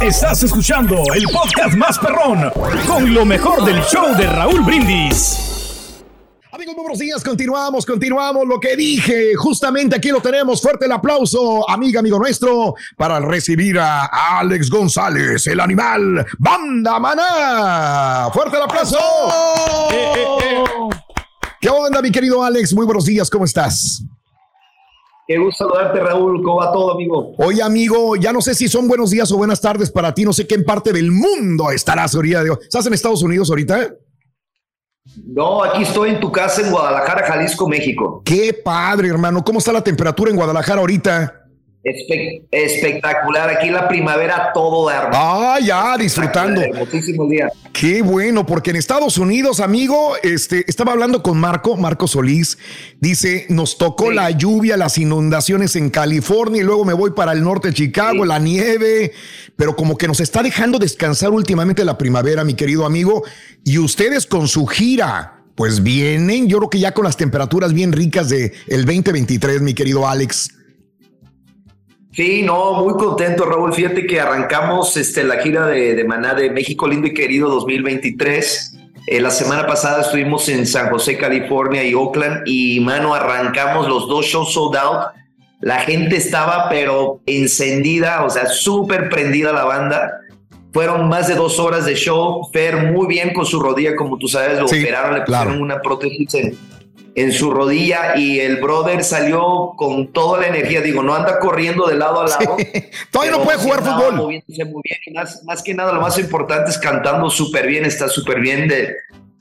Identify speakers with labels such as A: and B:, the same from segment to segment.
A: Estás escuchando el podcast más perrón con lo mejor del show de Raúl Brindis.
B: Amigos, buenos días. Continuamos, continuamos. Lo que dije, justamente aquí lo tenemos. Fuerte el aplauso, amiga, amigo nuestro, para recibir a Alex González, el animal Banda Maná. Fuerte el aplauso. Eh, eh, eh. ¿Qué onda, mi querido Alex? Muy buenos días. ¿Cómo estás?
C: Qué gusto saludarte, Raúl. ¿Cómo va todo, amigo?
B: Oye, amigo, ya no sé si son buenos días o buenas tardes para ti. No sé qué en parte del mundo estarás ahorita. ¿Estás en Estados Unidos ahorita?
C: No, aquí estoy en tu casa en Guadalajara, Jalisco, México.
B: Qué padre, hermano. ¿Cómo está la temperatura en Guadalajara ahorita?
C: Espectacular. Aquí la primavera todo de
B: Ah, ya, disfrutando. Qué bueno, porque en Estados Unidos, amigo, este, estaba hablando con Marco, Marco Solís. Dice, nos tocó la lluvia, las inundaciones en California y luego me voy para el norte de Chicago, la nieve, pero como que nos está dejando descansar últimamente la primavera, mi querido amigo. Y ustedes con su gira. Pues vienen, yo creo que ya con las temperaturas bien ricas de el 2023, mi querido Alex.
C: Sí, no, muy contento, Raúl. Fíjate que arrancamos este, la gira de, Maná de México Lindo y Querido 2023. Eh, la semana pasada estuvimos en San José, California y Oakland y, mano, arrancamos los dos shows sold out. La gente estaba, pero encendida, o sea, súper prendida la banda. Fueron más de dos horas de show. Fer muy bien con su rodilla, como tú sabes, lo operaron, le pusieron una prótesis en, en su rodilla y el brother salió con toda la energía. Digo, no anda corriendo de lado a lado.
B: Todavía no puede jugar fútbol.
C: Moviéndose muy bien. Y más, que nada, lo más importante es cantando súper bien, está súper bien de,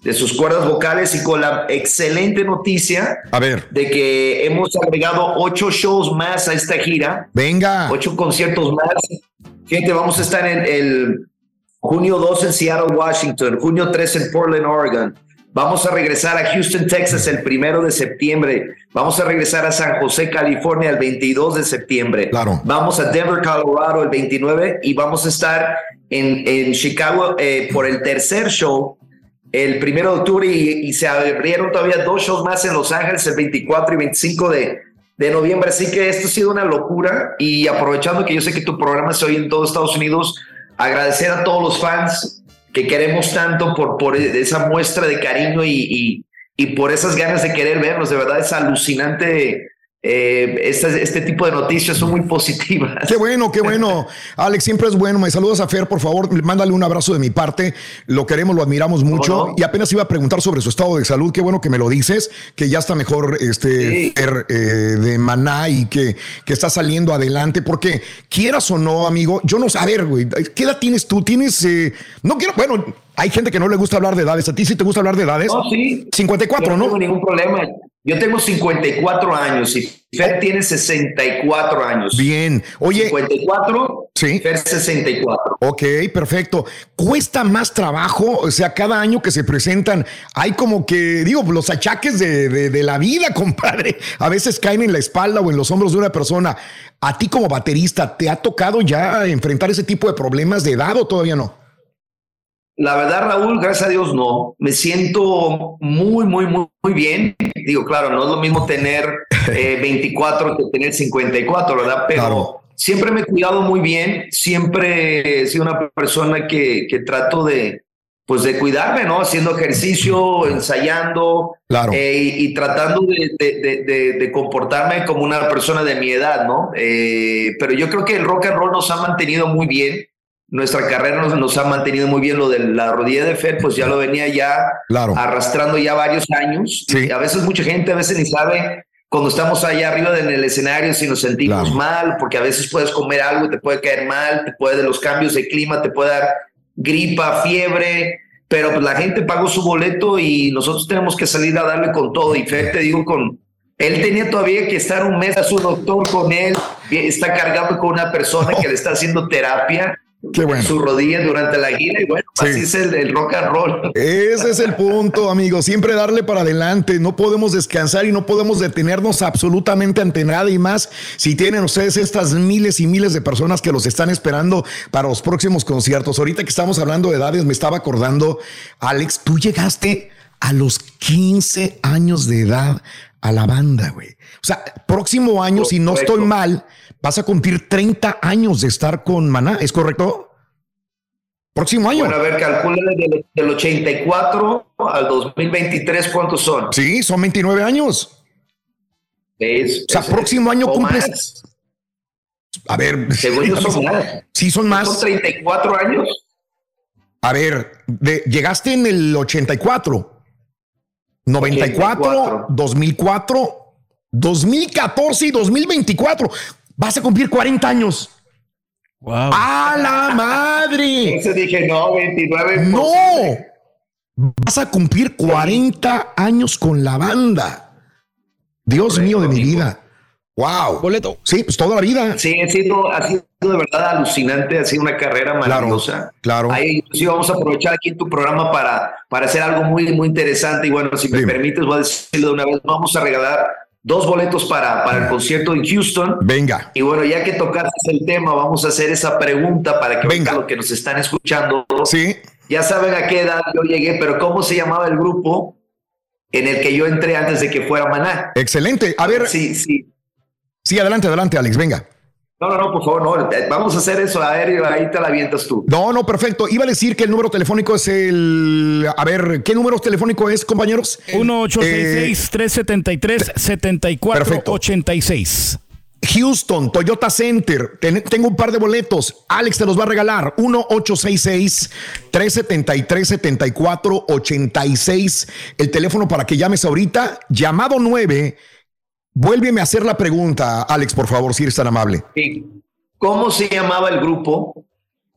C: de sus cuerdas vocales y con la excelente noticia
B: a ver.
C: de que hemos agregado ocho shows más a esta gira.
B: Venga.
C: Ocho conciertos más. Gente, vamos a estar en el junio 2 en Seattle, Washington, junio 3 en Portland, Oregon, Vamos a regresar a Houston, Texas el primero de septiembre. Vamos a regresar a San José, California el 22 de septiembre.
B: Claro.
C: Vamos a Denver, Colorado el 29 y vamos a estar en, en Chicago eh, por el tercer show el primero de octubre y, se abrieron todavía dos shows más en Los Ángeles el 24 y 25 de, de noviembre. Así que esto ha sido una locura y aprovechando que yo sé que tu programa se oye en todo Estados Unidos, agradecer a todos los fans que queremos tanto por, por esa muestra de cariño y, y, y por esas ganas de querer vernos. De verdad es alucinante eh, este, este, tipo de noticias son muy positivas.
B: Qué bueno, qué bueno. Alex, siempre es bueno. Me saludas a Fer, por favor, mándale un abrazo de mi parte. Lo queremos, lo admiramos mucho. Y apenas iba a preguntar sobre su estado de salud. Qué bueno que me lo dices, que ya está mejor este Fer eh, de Maná y que, que está saliendo adelante. Porque quieras o no, amigo, yo no sé. A ver, güey, ¿qué edad tienes tú? Tienes, eh, no quiero, bueno, hay gente que no le gusta hablar de edades. ¿A ti sí te gusta hablar de edades?
C: No, sí.
B: 54,
C: ¿no? No tengo ningún problema. Yo tengo 54 años y Fer tiene 64 años.
B: Bien. Oye.
C: 54. Sí. Fer 64.
B: Ok, perfecto. ¿Cuesta más trabajo? O sea, cada año que se presentan, hay como que, digo, los achaques de, de la vida, compadre. A veces caen en la espalda o en los hombros de una persona. ¿A ti como baterista te ha tocado ya enfrentar ese tipo de problemas de edad o todavía no?
C: La verdad, Raúl, gracias a Dios no. Me siento muy, muy, muy, muy bien. Digo, claro, no es lo mismo tener 24 eh, que tener 54, ¿verdad? Pero siempre me he cuidado muy bien. Siempre he sido una persona que, que trato de, pues de cuidarme, ¿no? Haciendo ejercicio, ensayando
B: Claro.
C: eh, y, y tratando de, de- de- de comportarme como una persona de mi edad, ¿no? Eh, pero yo creo que el rock and roll nos ha mantenido muy bien, nuestra carrera nos, nos ha mantenido muy bien, lo de la rodilla de Fer, pues ya lo venía ya
B: Claro.
C: arrastrando ya varios años.
B: Sí.
C: Y a veces mucha gente a veces ni sabe cuando estamos allá arriba en el escenario si nos sentimos
B: Claro.
C: mal, porque a veces puedes comer algo te puede caer mal, te puede de los cambios de clima, te puede dar gripa, fiebre, pero pues la gente pagó su boleto y nosotros tenemos que salir a darle con todo. Y Fer, te digo, con él tenía todavía que estar un mes a su doctor con él, está cargando con una persona que le está haciendo terapia.
B: Qué bueno.
C: Su rodilla durante la gira y bueno,
B: Sí.
C: así es el, el rock and roll.
B: Ese es el punto, amigo. Siempre darle para adelante. No podemos descansar y no podemos detenernos absolutamente ante nada y más si tienen ustedes estas miles y miles de personas que los están esperando para los próximos conciertos. Ahorita que estamos hablando de edades, me estaba acordando, Alex, tú llegaste a los 15 años de edad a la banda, güey. O sea, próximo año, si no estoy
C: Correcto.
B: mal, vas a cumplir 30 años de estar con Maná, ¿es correcto? Próximo año.
C: Bueno, a ver, calcula del, del 84 al 2023, ¿cuántos son?
B: Sí, son 29 años.
C: Es-
B: O sea,
C: es-
B: próximo año cumples-
C: más.
B: A ver,
C: Según yo son más.
B: sí son
C: Son
B: más.
C: 34 años.
B: A ver, de- llegaste en el 84, 94,
C: 84.
B: 2004, 2014 y 2024. Vas a cumplir 40 años.
D: Wow.
B: ¡A la madre!
C: Entonces dije, no, 29.
B: ¡No!
C: posible.
B: Vas a cumplir 40 años con la banda. Dios
C: Correcto,
B: mío de mi
C: amigo.
B: vida. ¡Wow!
D: Boleto.
B: Sí, pues toda la vida.
C: Sí, ha sido, ha sido de verdad alucinante, ha sido una carrera maravillosa.
B: claro.
C: Ahí sí vamos a aprovechar aquí en tu programa para, para hacer algo muy, muy interesante. Y bueno, si me permites, voy a decirlo de una vez, vamos a regalar dos boletos para, para el concierto en Houston.
B: Venga.
C: Y bueno, ya que tocaste el tema, vamos a hacer esa pregunta para que
B: Venga.
C: los que nos están escuchando
B: Sí.
C: ya saben a qué edad yo llegué, pero ¿cómo se llamaba el grupo en el que yo entré antes de que fuera Maná?
B: Excelente. A ver,
C: Sí, sí.
B: sí, adelante, adelante, Alex, venga.
C: No, no, no, por favor, no. eh, Vamos a hacer eso. A ver, ahí te la avientas tú.
B: No, no, perfecto. Iba a decir que el número telefónico es el. A ver, ¿qué número telefónico es, compañeros? Eh,
D: 1-866-373-7486.
B: Houston, Toyota Center. Ten- tengo un par de boletos. Alex te los va a regalar. 1-866-373-7486. El teléfono para que llames ahorita. Llamado 9. Vuélveme a hacer la pregunta, Alex, por favor, si eres tan amable.
C: Sí. ¿Cómo se llamaba el grupo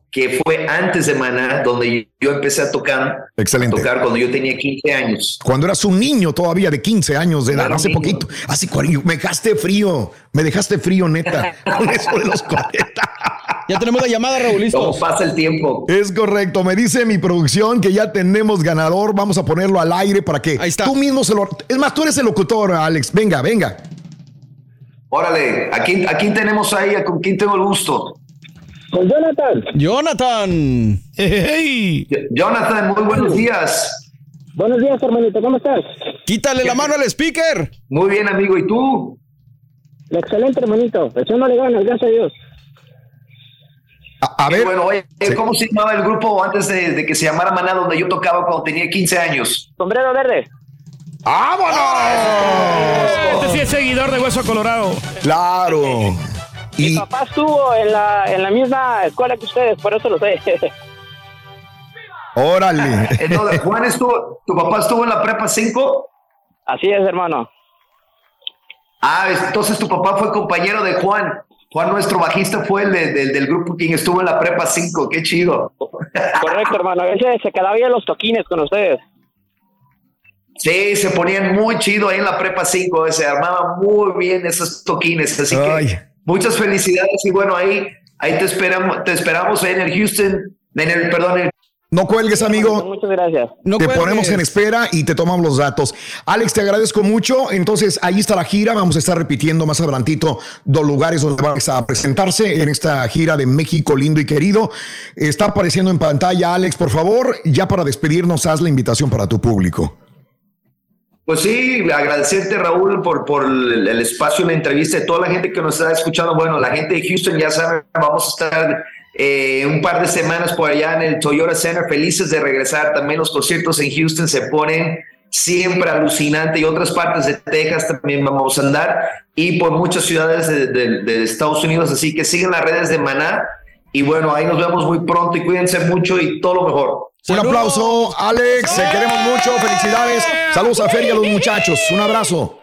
C: que fue antes de Maná, donde yo empecé a tocar,
B: Excelente.
C: tocar cuando yo tenía 15 años?
B: Cuando eras un niño todavía de 15 años de edad, hace
C: niño.
B: poquito, hace 40, me dejaste frío, me dejaste frío, neta, con eso de los 40.
D: Ya tenemos la llamada, Raúl.
C: ¿Cómo pasa el tiempo?
B: Es correcto, me dice mi producción que ya tenemos ganador, vamos a ponerlo al aire para que
D: Ahí está.
B: tú mismo se lo... Es más, tú eres el locutor, Alex, venga, venga.
C: Órale, ¿a quién, a quién tenemos ahí? ¿Con quién tengo el gusto?
E: Con Jonathan.
D: Jonathan.
A: Hey,
C: Jonathan, muy buenos días.
E: Buenos días, hermanito. ¿Cómo estás?
D: Quítale la mano al speaker.
C: Muy bien, amigo. ¿Y tú?
E: Excelente, hermanito. Echándole ganas, gracias a Dios.
B: A, ver,
C: bueno, oye, ¿cómo se llamaba el grupo antes de, de que se llamara Maná, donde yo tocaba cuando tenía 15 años?
E: Sombrero verde.
B: ¡vámonos!
A: este sí es seguidor de Hueso Colorado.
B: Claro.
E: Mi
B: Y
E: papá estuvo en la, en la misma escuela que ustedes, por eso lo sé.
B: órale.
C: Entonces, Juan estuvo, ¿tu papá estuvo en la prepa 5?
E: Así es, hermano.
C: Ah, entonces tu papá fue compañero de Juan. Juan, nuestro bajista, fue el de- del- del grupo quien estuvo en la prepa 5. Qué chido.
E: Correcto, hermano. Ese se quedaba bien los toquines con ustedes.
C: Sí, se ponían muy chido ahí en la prepa 5. Se armaban muy bien esos toquines. Así
B: Ay.
C: que muchas felicidades. Y bueno, ahí, ahí te esperamos, te esperamos ahí en el Houston, en el, perdón, en el
B: No cuelgues, amigo.
E: Muchas gracias.
D: No
B: te
D: cuelgues.
B: ponemos en espera y te tomamos los datos. Alex, te agradezco mucho. Entonces, ahí está la gira. Vamos a estar repitiendo más adelantito dos lugares donde vas a presentarse en esta gira de México lindo y querido. Está apareciendo en pantalla, Alex, por favor. Ya para despedirnos, haz la invitación para tu público.
C: Pues sí, agradecerte Raúl por, por el, el espacio, la entrevista de toda la gente que nos está escuchando. Bueno, la gente de Houston ya sabe, vamos a estar eh, un par de semanas por allá en el Toyota Center, felices de regresar. También los conciertos en Houston se ponen siempre alucinante y otras partes de Texas también vamos a andar y por muchas ciudades de, de Estados Unidos. Así que siguen las redes de Maná y bueno, ahí nos vemos muy pronto y cuídense mucho y todo lo mejor.
B: Un aplauso, Alex. Te queremos mucho. Felicidades. Saludos a Fer y a los muchachos. Un abrazo.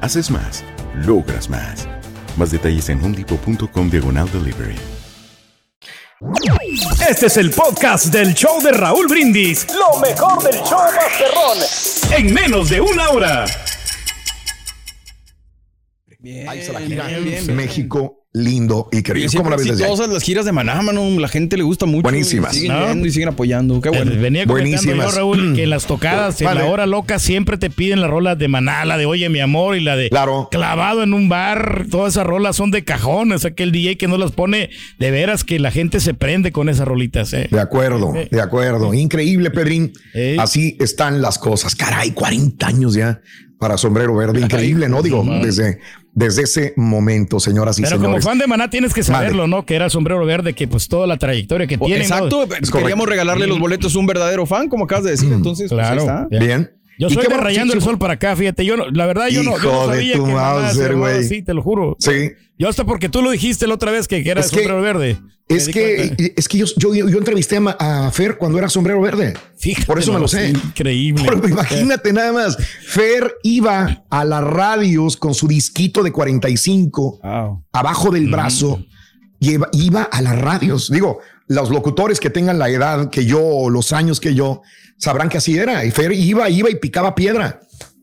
F: Haces más, logras más. Más detalles en homedepot.com diagonal delivery.
A: Este es el podcast del show de Raúl Brindis. Lo mejor del show Masterrón. En menos de una hora.
B: Bien, Ahí se la gira. México lindo y querido.
D: ¿Cómo la ves desde las giras de Maná, mano, la gente le gusta mucho.
B: Buenísimas.
D: Siguen yendo y siguen apoyando. Qué bueno.
A: Venía Buenísimas. Yo, Raúl, que en las tocadas, en la hora loca, siempre te piden las rolas de Maná, la de Oye, mi amor, y la de
B: claro.
A: Clavado en un bar. Todas esas rolas son de cajón. O sea, que el DJ que no las pone, de veras que la gente se prende con esas rolitas. Eh.
B: De acuerdo, de acuerdo. Increíble, Pedrín. Así están las cosas. Caray, 40 años ya para Sombrero Verde. Increíble, ¿no? Digo, desde, desde ese momento, señoras y
A: Pero
B: señores.
A: como fan de Maná tienes que saberlo, ¿no? Que era Sombrero Verde, que pues toda la trayectoria que tiene.
D: Exacto, queríamos regalarle los boletos a un verdadero fan, como acabas de decir. Entonces, pues,
A: claro.
D: está.
B: Bien.
A: Yo soy de rayando el sol para acá, fíjate. Yo no, la verdad, yo no, yo no sabía
B: tu
A: que
B: Mauser, güey.
A: Sí, te lo juro.
B: Sí.
A: Yo hasta porque tú lo dijiste la otra vez que, que era
B: Es que-
A: sombrero verde.
B: Es que, es que yo, yo, yo entrevisté a, Fer cuando era Sombrero Verde.
A: Fíjate
B: Por eso me lo sé.
A: Increíble.
B: Imagínate nada más. Fer iba a las radios con su disquito de 45
D: Wow.
B: abajo
A: Mm.
B: del brazo. Iba, iba a las radios. Digo, los locutores que tengan la edad que yo o los años que yo sabrán que así era. Y Fer iba, iba y picaba piedra.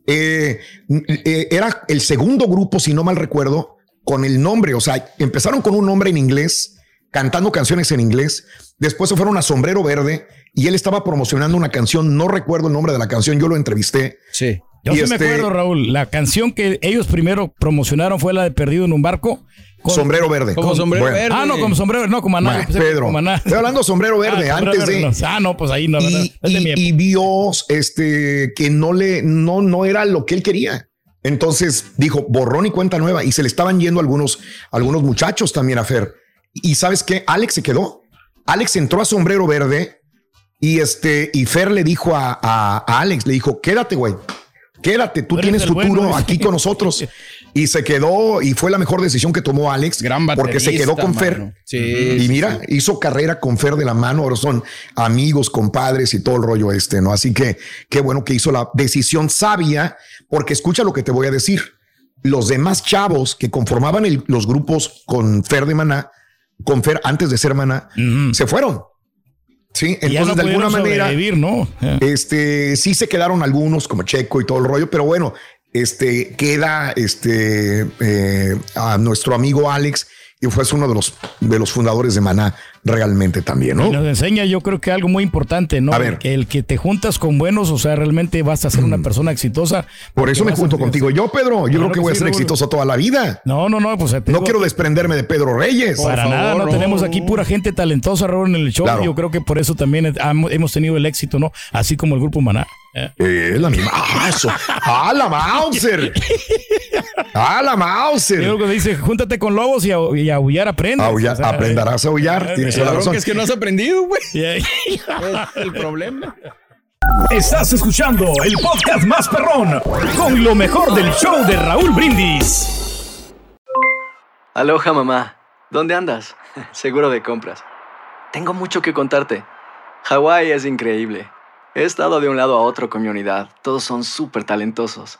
B: Eh, eh, era el segundo grupo, si no mal recuerdo, con el nombre. O sea, empezaron con un nombre en inglés, cantando canciones en inglés. Después se fueron a Sombrero Verde y él estaba promocionando una canción. No recuerdo el nombre de la canción. Yo lo entrevisté.
D: Sí.
A: Yo
B: y
A: sí me
B: este-
A: acuerdo, Raúl. La canción que ellos primero promocionaron fue la de Perdido en un barco. Con-
B: Sombrero Verde.
D: Como sombrero
B: Bueno.
D: verde.
A: Ah, no, como sombrero, no, como pensé que
B: Pedro,
A: como Maná.
B: estoy hablando de Sombrero Verde
A: Ah, sombrero
B: antes de
A: verde, no. Ah, no, pues ahí no,
B: y,
A: mi
B: y- y vio este que no le no no era lo que él quería. Entonces dijo borrón y cuenta nueva y se le estaban yendo algunos algunos muchachos también a Fer. Y sabes qué, Alex se quedó. Alex entró a Sombrero Verde y este y Fer le dijo a, a- a Alex le dijo quédate güey. Quédate, tú tienes futuro
A: bueno.
B: aquí con nosotros. Y se quedó y fue la mejor decisión que tomó Alex
D: Gran
B: porque se quedó con Fer.
D: Sí.
B: Y
D: sí,
B: mira, hizo carrera con Fer de la mano, ahora son amigos, compadres y todo el rollo este, ¿no? Así que qué bueno que hizo la decisión sabia, porque escucha lo que te voy a decir. Los demás chavos que conformaban el- los grupos con Fer de Maná, con Fer antes de ser Maná, se fueron. Sí,
A: Y
B: entonces
A: no
B: de alguna manera,
A: ¿no?
B: Este, sí se quedaron algunos como Checo y todo el rollo, pero bueno, este queda este eh, a nuestro amigo Alex y fue uno de los de los fundadores de Maná realmente también,
A: Y
B: ¿no?
A: nos enseña, yo creo que algo muy importante, ¿no?
B: A ver.
A: Que el que te juntas con buenos, o sea, realmente vas a ser una persona exitosa.
B: Por eso me junto contigo yo, Pedro. Yo
A: Claro
B: creo que
A: que
B: voy a ser
A: Raúl.
B: exitoso toda la vida.
A: No, no, no, pues te
B: No quiero desprenderme de Pedro Reyes.
A: Para nada, no
D: no.
A: tenemos aquí pura gente talentosa, Raúl, en el show.
B: Claro.
A: Yo creo que por eso también hemos tenido el éxito, ¿no? Así como el grupo Maná. Eh.
B: Eh, la misma. ¡Ah, eso! ¡Ah, la Mauser! ¡Ah, la
A: Yo
B: Mauser!
A: que dice, júntate con lobos y a, y a aullar aprendes.
B: Aullar-
A: O sea,
B: aprenderás a aullar. Tienes toda
D: La
B: razón.
D: es que no has aprendido, güey. Es el problema.
A: Estás escuchando el podcast más perrón con lo mejor del show de Raúl Brindis.
G: Aloha mamá, ¿dónde andas? Seguro de compras. Tengo mucho que contarte. Hawái es increíble. He estado de un lado a otro con mi unidad. Todos son súper talentosos.